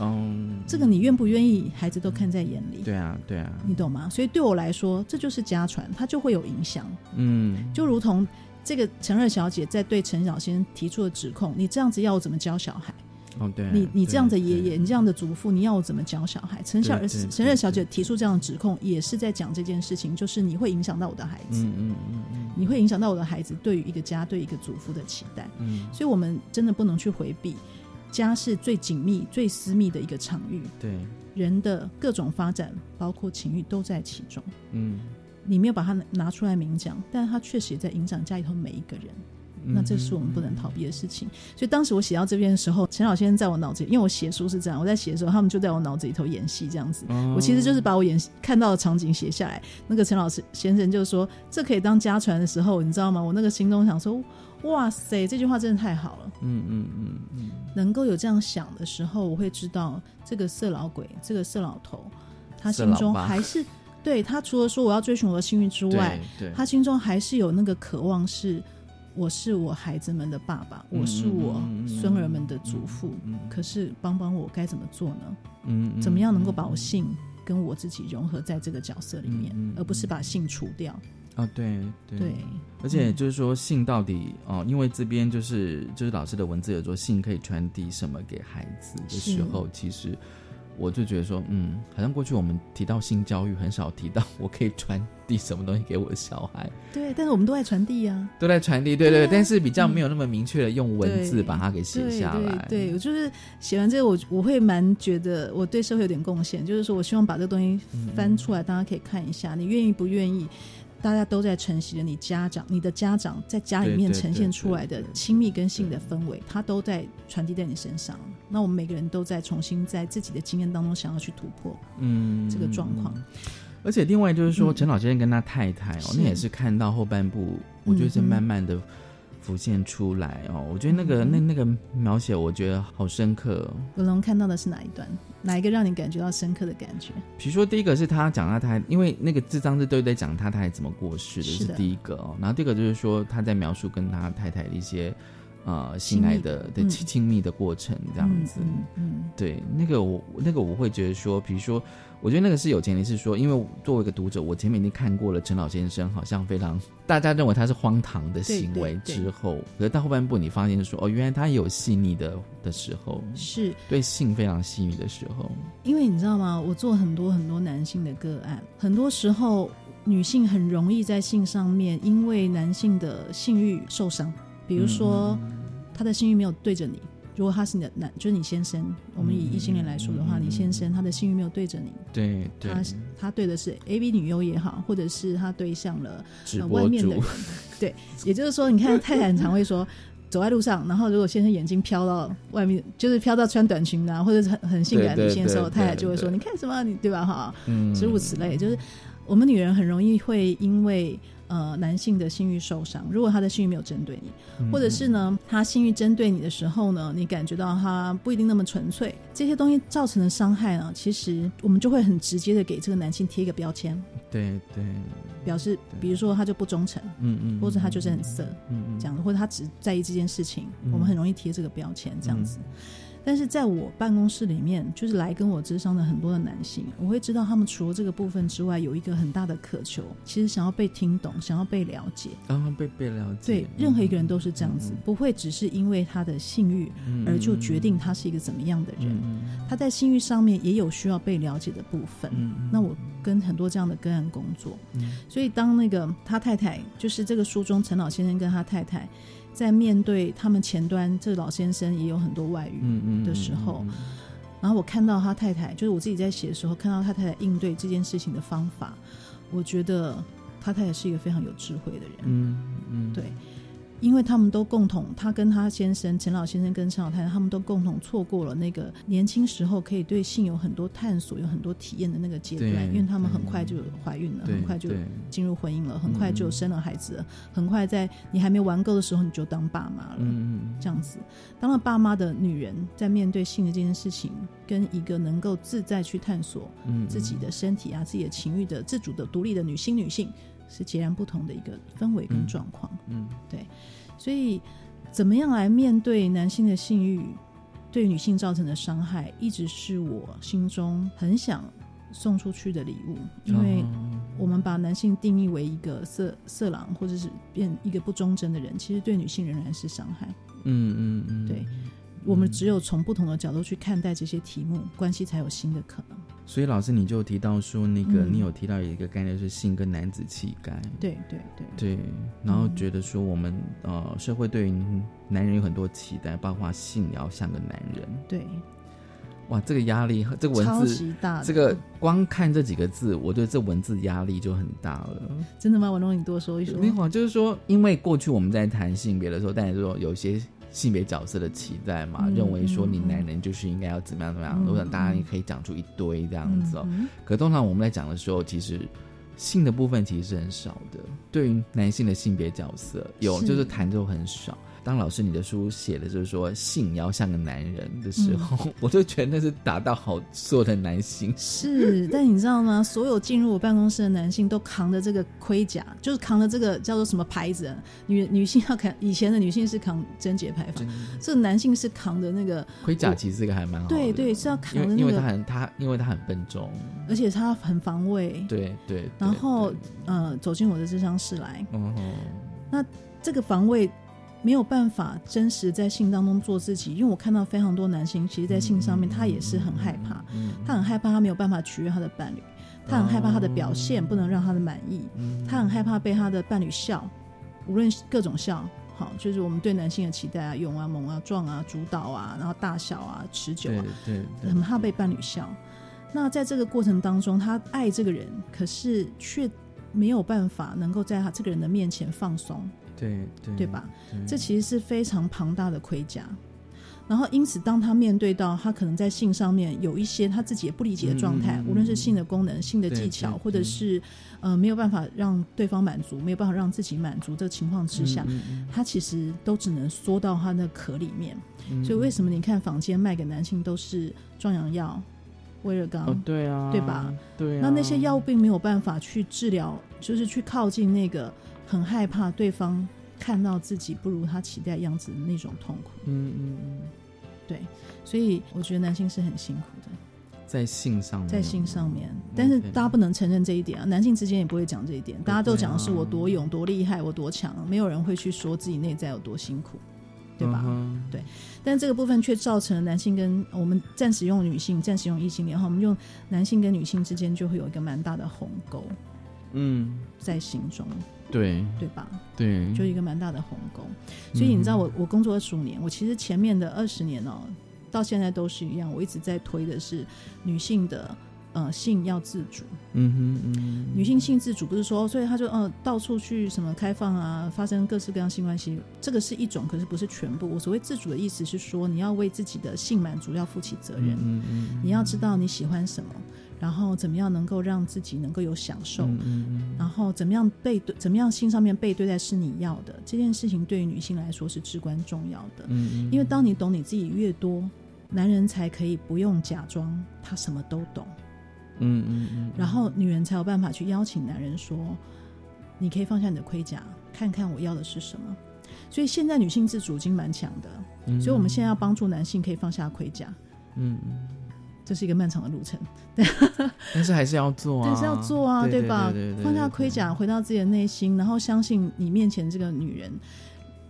嗯，这个你愿不愿意？孩子都看在眼里。对啊，对啊，你懂吗？所以对我来说，这就是家传，它就会有影响。嗯，就如同。这个陈二小姐在对陈小先生提出的指控，你这样子要我怎么教小孩？哦，对，你你这样的爷爷，你这样的祖父，你要我怎么教小孩？陈小陈二小姐提出这样的指控，也是在讲这件事情，就是你会影响到我的孩子，嗯嗯嗯嗯，你会影响到我的孩子对于一个家、对一个祖父的期待，嗯，所以我们真的不能去回避，家是最紧密、最私密的一个场域，对，人的各种发展，包括情欲都在其中，嗯。你没有把它拿出来明讲，但是它确实也在影响家里头每一个人。那这是我们不能逃避的事情。所以当时我写到这边的时候，陈老先生在我脑子里，因为我写书是这样，我在写的时候，他们就在我脑子里头演戏这样子。我其实就是把我演看到的场景写下来。那个陈老师先生就说：“这可以当家传的时候，你知道吗？”我那个心中想说：“哇塞，这句话真的太好了。”嗯嗯嗯嗯，能够有这样想的时候，我会知道这个色老鬼，这个色老头，他心中还是。对他除了说我要追寻我的幸运之外，他心中还是有那个渴望，是我是我孩子们的爸爸，我是我孙儿们的祖父。可是帮帮我该怎么做呢？嗯，怎么样能够把我性跟我自己融合在这个角色里面，而不是把性除掉？啊，对对，而且就是说性到底哦，因为这边就是就是老师的文字有说性可以传递什么给孩子的时候，其实。我就觉得说，嗯，好像过去我们提到性教育，很少提到我可以传递什么东西给我的小孩。对，但是我们都在传递啊，都在传递，对对。但是比较没有那么明确的用文字把它给写下来。对，我就是写完这个，我我会蛮觉得我对社会有点贡献，就是说我希望把这个东西翻出来，大家可以看一下，你愿意不愿意？大家都在承袭着你家长、你的家长在家里面呈现出来的亲密跟性的氛围，它都在传递在你身上。那我们每个人都在重新在自己的经验当中想要去突破，嗯，这个状况。而且另外就是说，陈老先生跟他太太哦，那也是看到后半部，我觉得是慢慢的。浮现出来哦，我觉得那个那那个描写，我觉得好深刻。文龙看到的是哪一段？哪一个让你感觉到深刻的感觉？比如说，第一个是他讲他太，因为那个智障是都在讲他太太怎么过世的，是第一个哦。然后第二个就是说他在描述跟他太太的一些呃心爱的的亲亲密的过程，这样子。嗯，对，那个我那个我会觉得说，比如说。我觉得那个是有前提，是说，因为作为一个读者，我前面已经看过了陈老先生好像非常大家认为他是荒唐的行为之后，可是到后半部你发现说，哦，原来他也有细腻的的时候，是对性非常细腻的时候。因为你知道吗？我做很多很多男性的个案，很多时候女性很容易在性上面因为男性的性欲受伤，比如说他的性欲没有对着你。如果他是你的男，就是你先生，我们以异性恋来说的话，你先生他的性欲没有对着你，对，他他对的是 A V 女优也好，或者是他对象了外面的人，对，也就是说，你看太太很常会说，走在路上，然后如果先生眼睛飘到外面，就是飘到穿短裙啊，或者是很很性感女性的时候，太太就会说，你看什么？你对吧？哈，诸如此类，就是我们女人很容易会因为。呃，男性的性欲受伤，如果他的性欲没有针对你，或者是呢，他性欲针对你的时候呢，你感觉到他不一定那么纯粹，这些东西造成的伤害呢，其实我们就会很直接的给这个男性贴一个标签，对对，表示比如说他就不忠诚，嗯嗯，或者他就是很色，嗯嗯，这样子，或者他只在意这件事情，我们很容易贴这个标签，这样子。但是在我办公室里面，就是来跟我咨商的很多的男性，我会知道他们除了这个部分之外，有一个很大的渴求，其实想要被听懂，想要被了解，啊，被被了解。对，任何一个人都是这样子，不会只是因为他的性欲而就决定他是一个怎么样的人。他在性欲上面也有需要被了解的部分。那我跟很多这样的个案工作，所以当那个他太太，就是这个书中陈老先生跟他太太。在面对他们前端，这老先生也有很多外语的时候，然后我看到他太太，就是我自己在写的时候，看到他太太应对这件事情的方法，我觉得他太太是一个非常有智慧的人。嗯嗯，对。因为他们都共同，他跟他先生陈老先生跟陈老太太，他们都共同错过了那个年轻时候可以对性有很多探索、有很多体验的那个阶段。因为他们很快就怀孕了，很快就进入婚姻了，很快就生了孩子了，很快在你还没玩够的时候你就当爸妈了。嗯这样子，当了爸妈的女人在面对性的这件事情，跟一个能够自在去探索自己的身体啊、自己的情欲的自主的、独立的女性女性。是截然不同的一个氛围跟状况，嗯，对，所以怎么样来面对男性的性欲对女性造成的伤害，一直是我心中很想送出去的礼物，因为我们把男性定义为一个色色狼，或者是变一个不忠贞的人，其实对女性仍然是伤害。嗯嗯嗯，对。我们只有从不同的角度去看待这些题目，关系才有新的可能。所以老师，你就提到说，那个你有提到一个概念是性跟男子气概。对对对对，然后觉得说我们呃社会对于男人有很多期待，包括性要像个男人。对。哇，这个压力，这个文字，这个光看这几个字，我对这文字压力就很大了。真的吗？文龙，你多说一说。没有，就是说，因为过去我们在谈性别的时候，大家说有些。性别角色的期待嘛，认为说你男人就是应该要怎么样怎么样，我想大家也可以讲出一堆这样子哦。可通常我们在讲的时候，其实性的部分其实是很少的。对于男性的性别角色，有就是谈就很少。当老师你的书写的就是说性要像个男人的时候，我就觉得那是达到好所有的男性是，但你知道吗？所有进入我办公室的男性都扛着这个盔甲，就是扛着这个叫做什么牌子？女女性要扛，以前的女性是扛贞节牌坊，这男性是扛着那个盔甲，其实这个还蛮好。对对，是要扛的，因为他很他，因为他很笨重，而且他很防卫。对对，然后呃，走进我的智商室来，哦，那这个防卫。没有办法真实在性当中做自己，因为我看到非常多男性，其实，在性上面他也是很害怕，他很害怕他没有办法取悦他的伴侣，他很害怕他的表现不能让他的满意，他很害怕被他的伴侣笑，无论各种笑，好，就是我们对男性的期待啊，勇啊、猛啊、壮啊、主导啊，然后大小啊、持久啊，对，很怕被伴侣笑。那在这个过程当中，他爱这个人，可是却没有办法能够在他这个人的面前放松。对对对吧？这其实是非常庞大的盔甲。然后，因此，当他面对到他可能在性上面有一些他自己也不理解的状态，无论是性的功能、性的技巧，或者是呃没有办法让对方满足，没有办法让自己满足这个情况之下，他其实都只能缩到他的壳里面。所以，为什么你看坊间卖给男性都是壮阳药、威尔刚？对啊，对吧？对。那那些药物并没有办法去治疗，就是去靠近那个。很害怕对方看到自己不如他期待样子的那种痛苦。嗯嗯嗯，对，所以我觉得男性是很辛苦的，在性上面，在性上面，但是大家不能承认这一点啊。男性之间也不会讲这一点，大家都讲的是我多勇、多厉害、我多强，没有人会去说自己内在有多辛苦，对吧？对。但这个部分却造成了男性跟我们暂时用女性，暂时用异性恋，哈，我们用男性跟女性之间就会有一个蛮大的鸿沟。嗯，在心中。对对吧？对，就一个蛮大的鸿沟。所以你知道，我我工作二十五年，我其实前面的二十年哦，到现在都是一样，我一直在推的是女性的呃性要自主。嗯哼嗯，女性性自主不是说，所以她就呃到处去什么开放啊，发生各式各样性关系，这个是一种，可是不是全部。我所谓自主的意思是说，你要为自己的性满足要负起责任。嗯嗯，你要知道你喜欢什么。然后怎么样能够让自己能够有享受？然后怎么样被对怎么样性上面被对待是你要的这件事情，对于女性来说是至关重要的。嗯，因为当你懂你自己越多，男人才可以不用假装他什么都懂。嗯嗯嗯，然后女人才有办法去邀请男人说：“你可以放下你的盔甲，看看我要的是什么。”所以现在女性自主已经蛮强的，所以我们现在要帮助男性可以放下盔甲。嗯嗯。这是一个漫长的路程，但是还是要做啊，但是要做啊，对吧？放下盔甲，回到自己的内心，然后相信你面前这个女人，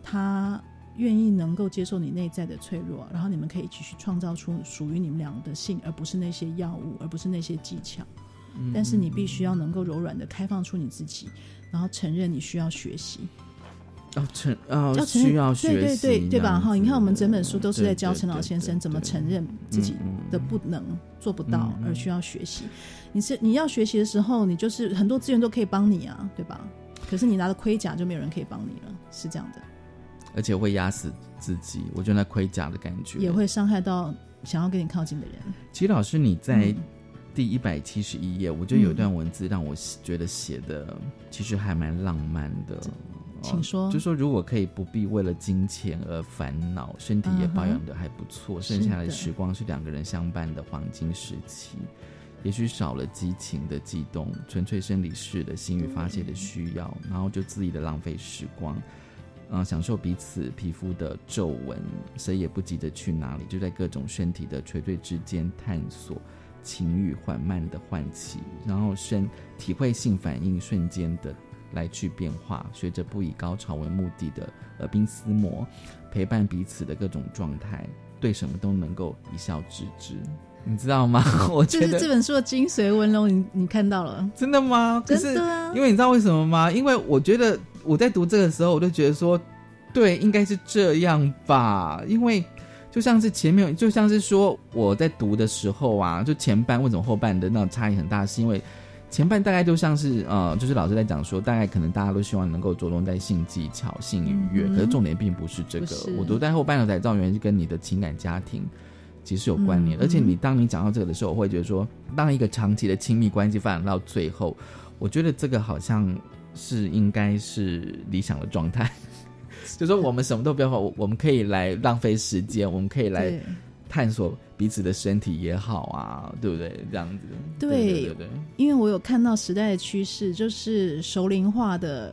她愿意能够接受你内在的脆弱，然后你们可以一起去创造出属于你们俩的性，而不是那些药物，而不是那些技巧。但是你必须要能够柔软的开放出你自己，然后承认你需要学习。要承啊，需要学习，对对对，对吧？哈，你看我们整本书都是在教陈老先生怎么承认自己的不能做不到，而需要学习。你是你要学习的时候，你就是很多资源都可以帮你啊，对吧？可是你拿着盔甲，就没有人可以帮你了，是这样的。而且会压死自己，我觉得那盔甲的感觉也会伤害到想要跟你靠近的人。其实老师你在第一百七十一页，我觉得有一段文字让我觉得写的其实还蛮浪漫的。请说，就说如果可以不必为了金钱而烦恼，身体也保养的还不错，剩下的时光是两个人相伴的黄金时期。也许少了激情的悸动，纯粹生理式的心欲发泄的需要，然后就恣意的浪费时光，嗯，享受彼此皮肤的皱纹，谁也不急着去哪里，就在各种身体的垂坠之间探索。情欲缓慢的唤起，然后身体会性反应瞬间的来去变化，学着不以高潮为目的的耳鬓厮磨，陪伴彼此的各种状态，对什么都能够一笑置之。你知道吗？我觉得这本书的精髓，文龙，你你看到了？真的吗？真的啊！因为你知道为什么吗？因为我觉得我在读这个时候，我就觉得说，对，应该是这样吧。因为就像是前面，就像是说我在读的时候啊，就前半为什么后半的那种差异很大，是因为前半大概就像是呃，就是老师在讲说，大概可能大家都希望能够着重在性技巧、性愉悦，可是重点并不是这个。我读在后半的才知道，原来是跟你的情感家庭。其实有关联，而且你当你讲到这个的时候，我会觉得说，当一个长期的亲密关系发展到最后，我觉得这个好像是应该是理想的状态。就说我们什么都不要，我我们可以来浪费时间，我们可以来探索彼此的身体也好啊，对不对？这样子，对对对。因为我有看到时代的趋势，就是熟龄化的，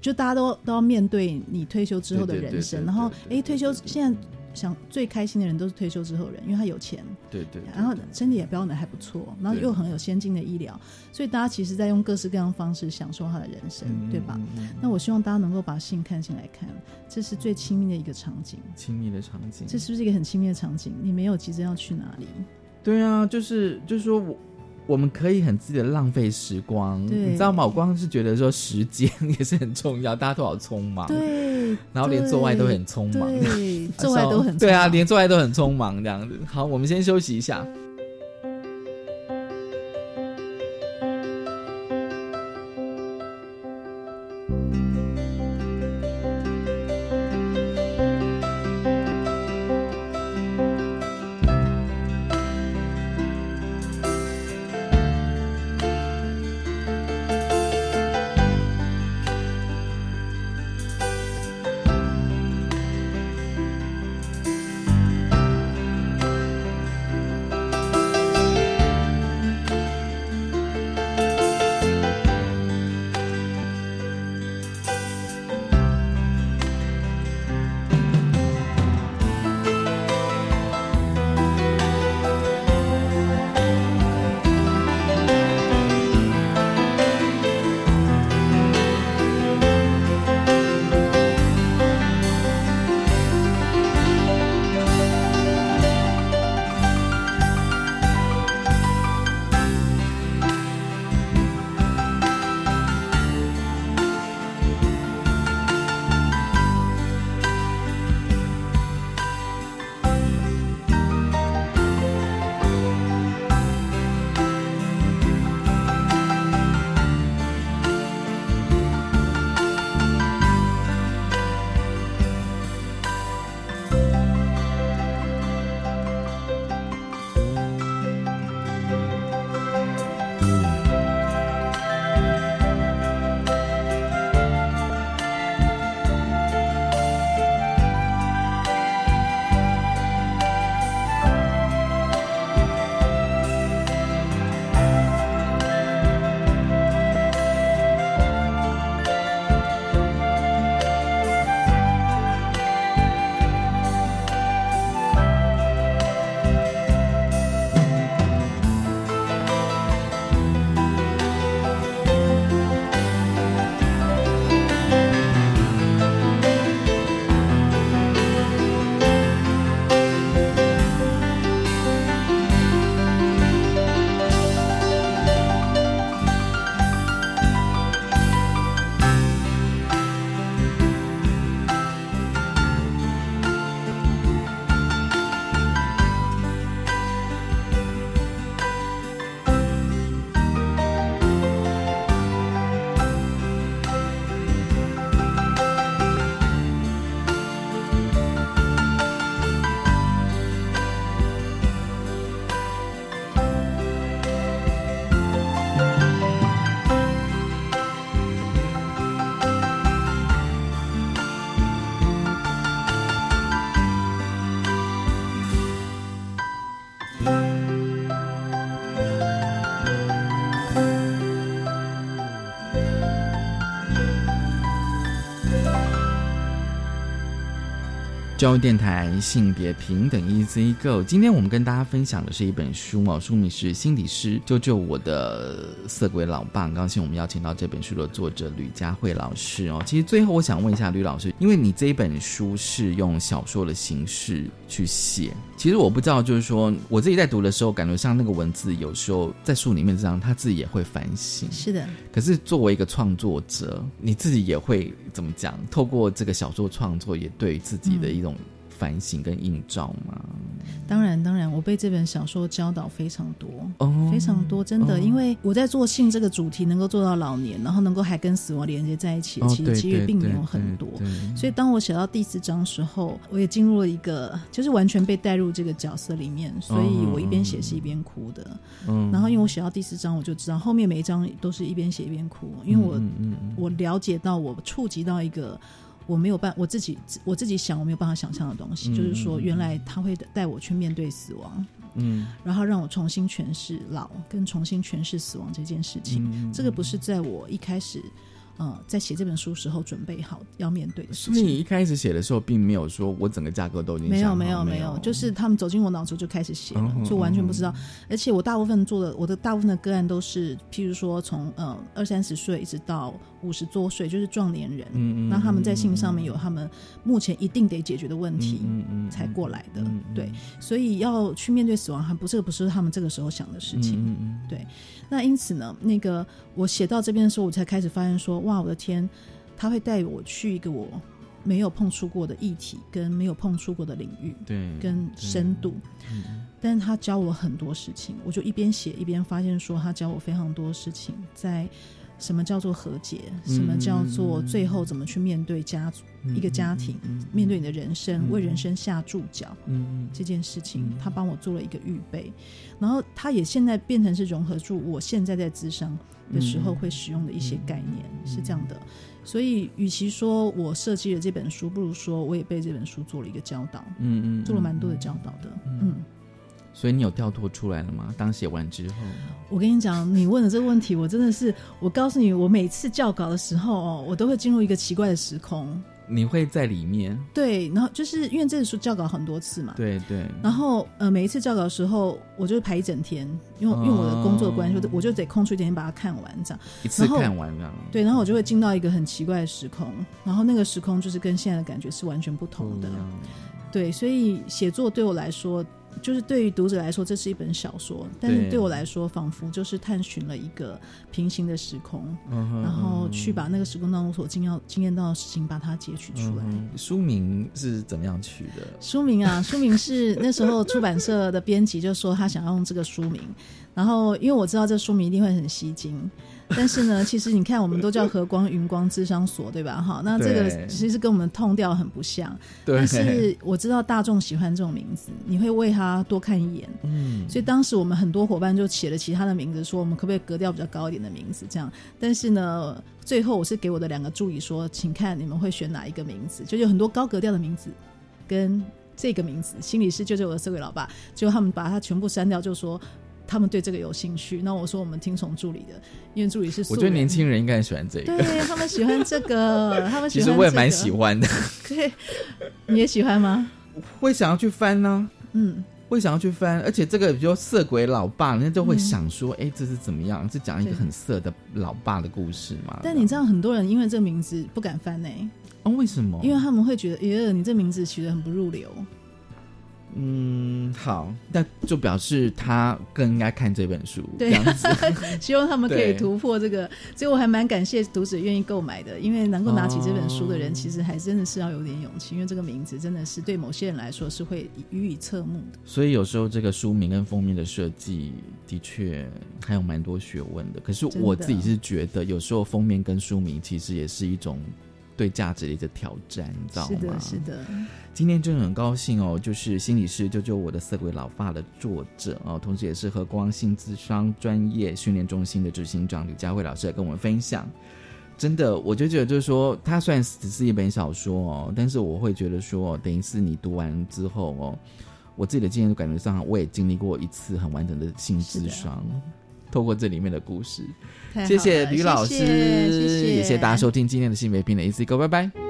就大家都都要面对你退休之后的人生，然后哎，退休现在。想最开心的人都是退休之后人，因为他有钱，对对，然后身体也标准的还不错，然后又很有先进的医疗，所以大家其实在用各式各样方式享受他的人生，对吧？那我希望大家能够把性看进来看，这是最亲密的一个场景，亲密的场景，这是不是一个很亲密的场景？你没有急着要去哪里？对啊，就是就是说我。我们可以很自己的浪费时光，你知道吗？我光是觉得说时间 也是很重要，大家都好匆忙，对，然后连做爱都很匆忙，做爱 都很对啊，连做爱都很匆忙这样子。好，我们先休息一下。教育电台性别平等 Easy Go。今天我们跟大家分享的是一本书哦，书名是《心理师救救我的色鬼老爸》。很高兴我们邀请到这本书的作者吕佳慧老师哦。其实最后我想问一下吕老师，因为你这一本书是用小说的形式去写，其实我不知道，就是说我自己在读的时候，感觉像那个文字有时候在书里面这样，他自己也会反省。是的。可是作为一个创作者，你自己也会怎么讲？透过这个小说创作，也对自己的一种。反省跟映照吗？当然，当然，我被这本小说教导非常多，哦，非常多，真的，因为我在做性这个主题能够做到老年，然后能够还跟死亡连接在一起，其实其实并没有很多。所以当我写到第四章时候，我也进入了一个，就是完全被带入这个角色里面，所以我一边写是一边哭的。嗯，然后因为我写到第四章，我就知道后面每一章都是一边写一边哭，因为我我了解到我触及到一个。我没有办我自己我自己想我没有办法想象的东西，就是说原来他会带我去面对死亡，嗯，然后让我重新诠释老跟重新诠释死亡这件事情，这个不是在我一开始。嗯，在写这本书时候准备好要面对的事情。所以你一开始写的时候，并没有说我整个架构都已经没有没有没有，就是他们走进我脑中就开始写了，就完全不知道。而且我大部分做的，我的大部分的个案都是，譬如说从呃二三十岁一直到五十多岁，就是壮年人。嗯嗯。那他们在性上面有他们目前一定得解决的问题，嗯嗯，才过来的。对，所以要去面对死亡，还不是不是他们这个时候想的事情。嗯嗯。对。那因此呢，那个我写到这边的时候，我才开始发现说，哇，我的天，他会带我去一个我没有碰触过的议题，跟没有碰触过的领域，对，跟深度。嗯，但是他教我很多事情，我就一边写一边发现说，他教我非常多事情，在。什么叫做和解？什么叫做最后怎么去面对家族一个家庭？面对你的人生，为人生下注脚，这件事情，他帮我做了一个预备。然后，他也现在变成是融合住我现在在智商的时候会使用的一些概念，是这样的。所以，与其说我设计了这本书，不如说我也被这本书做了一个教导。嗯嗯，做了蛮多的教导的。嗯。所以你有跳脱出来了吗？当写完之后，我跟你讲，你问的这个问题，我真的是，我告诉你，我每次校稿的时候哦，我都会进入一个奇怪的时空。你会在里面？对，然后就是因为这本书校稿很多次嘛，对对。然后呃，每一次校稿的时候，我就排一整天，因为因为我的工作关系，我就得空出一点把它看完这样。一次看完这样。对，然后我就会进到一个很奇怪的时空，然后那个时空就是跟现在的感觉是完全不同的。对，所以写作对我来说。就是对于读者来说，这是一本小说，但是对我来说，仿佛就是探寻了一个平行的时空，然后去把那个时空当中所经要经验到的事情，把它截取出来。书名是怎么样取的？书名啊，书名是 那时候出版社的编辑就说他想要用这个书名，然后因为我知道这书名一定会很吸睛。但是呢，其实你看，我们都叫和光云光智商所，对吧？哈，那这个其实跟我们痛调很不像。但是我知道大众喜欢这种名字，你会为他多看一眼。嗯，所以当时我们很多伙伴就写了其他的名字，说我们可不可以格调比较高一点的名字？这样。但是呢，最后我是给我的两个助理说，请看你们会选哪一个名字？就有很多高格调的名字，跟这个名字，心理师救救我的社会老爸，就他们把它全部删掉，就说。他们对这个有兴趣，那我说我们听从助理的，因为助理是。我觉得年轻人应该喜欢这个。对他们喜欢这个，他们喜欢。其实我也蛮喜欢的。对，你也喜欢吗？会想要去翻呢。嗯，会想要去翻，而且这个比如色鬼老爸，人家就会想说，哎，这是怎么样？是讲一个很色的老爸的故事嘛？但你知道，很多人因为这个名字不敢翻呢。哦，为什么？因为他们会觉得，耶，你这名字取得很不入流。嗯，好，那就表示他更应该看这本书，这样子。希望他们可以突破这个，所以我还蛮感谢读者愿意购买的，因为能够拿起这本书的人，其实还真的是要有点勇气，因为这个名字真的是对某些人来说是会予以侧目的。所以有时候这个书名跟封面的设计的确还有蛮多学问的。可是我自己是觉得，有时候封面跟书名其实也是一种。对价值的一个挑战，你知道吗？是的，是的。今天真的很高兴哦，就是心理师救救我的色鬼老爸的作者哦，同时也是和光性智商专业训练中心的执行长李佳慧老师来跟我们分享。真的，我就觉得就是说，它虽然只是一本小说哦，但是我会觉得说，等于是你读完之后哦，我自己的经验感觉上，我也经历过一次很完整的性智商。透过这里面的故事，谢谢吕老师，也谢谢大家收听今天的新美品的 A C 哥，拜拜。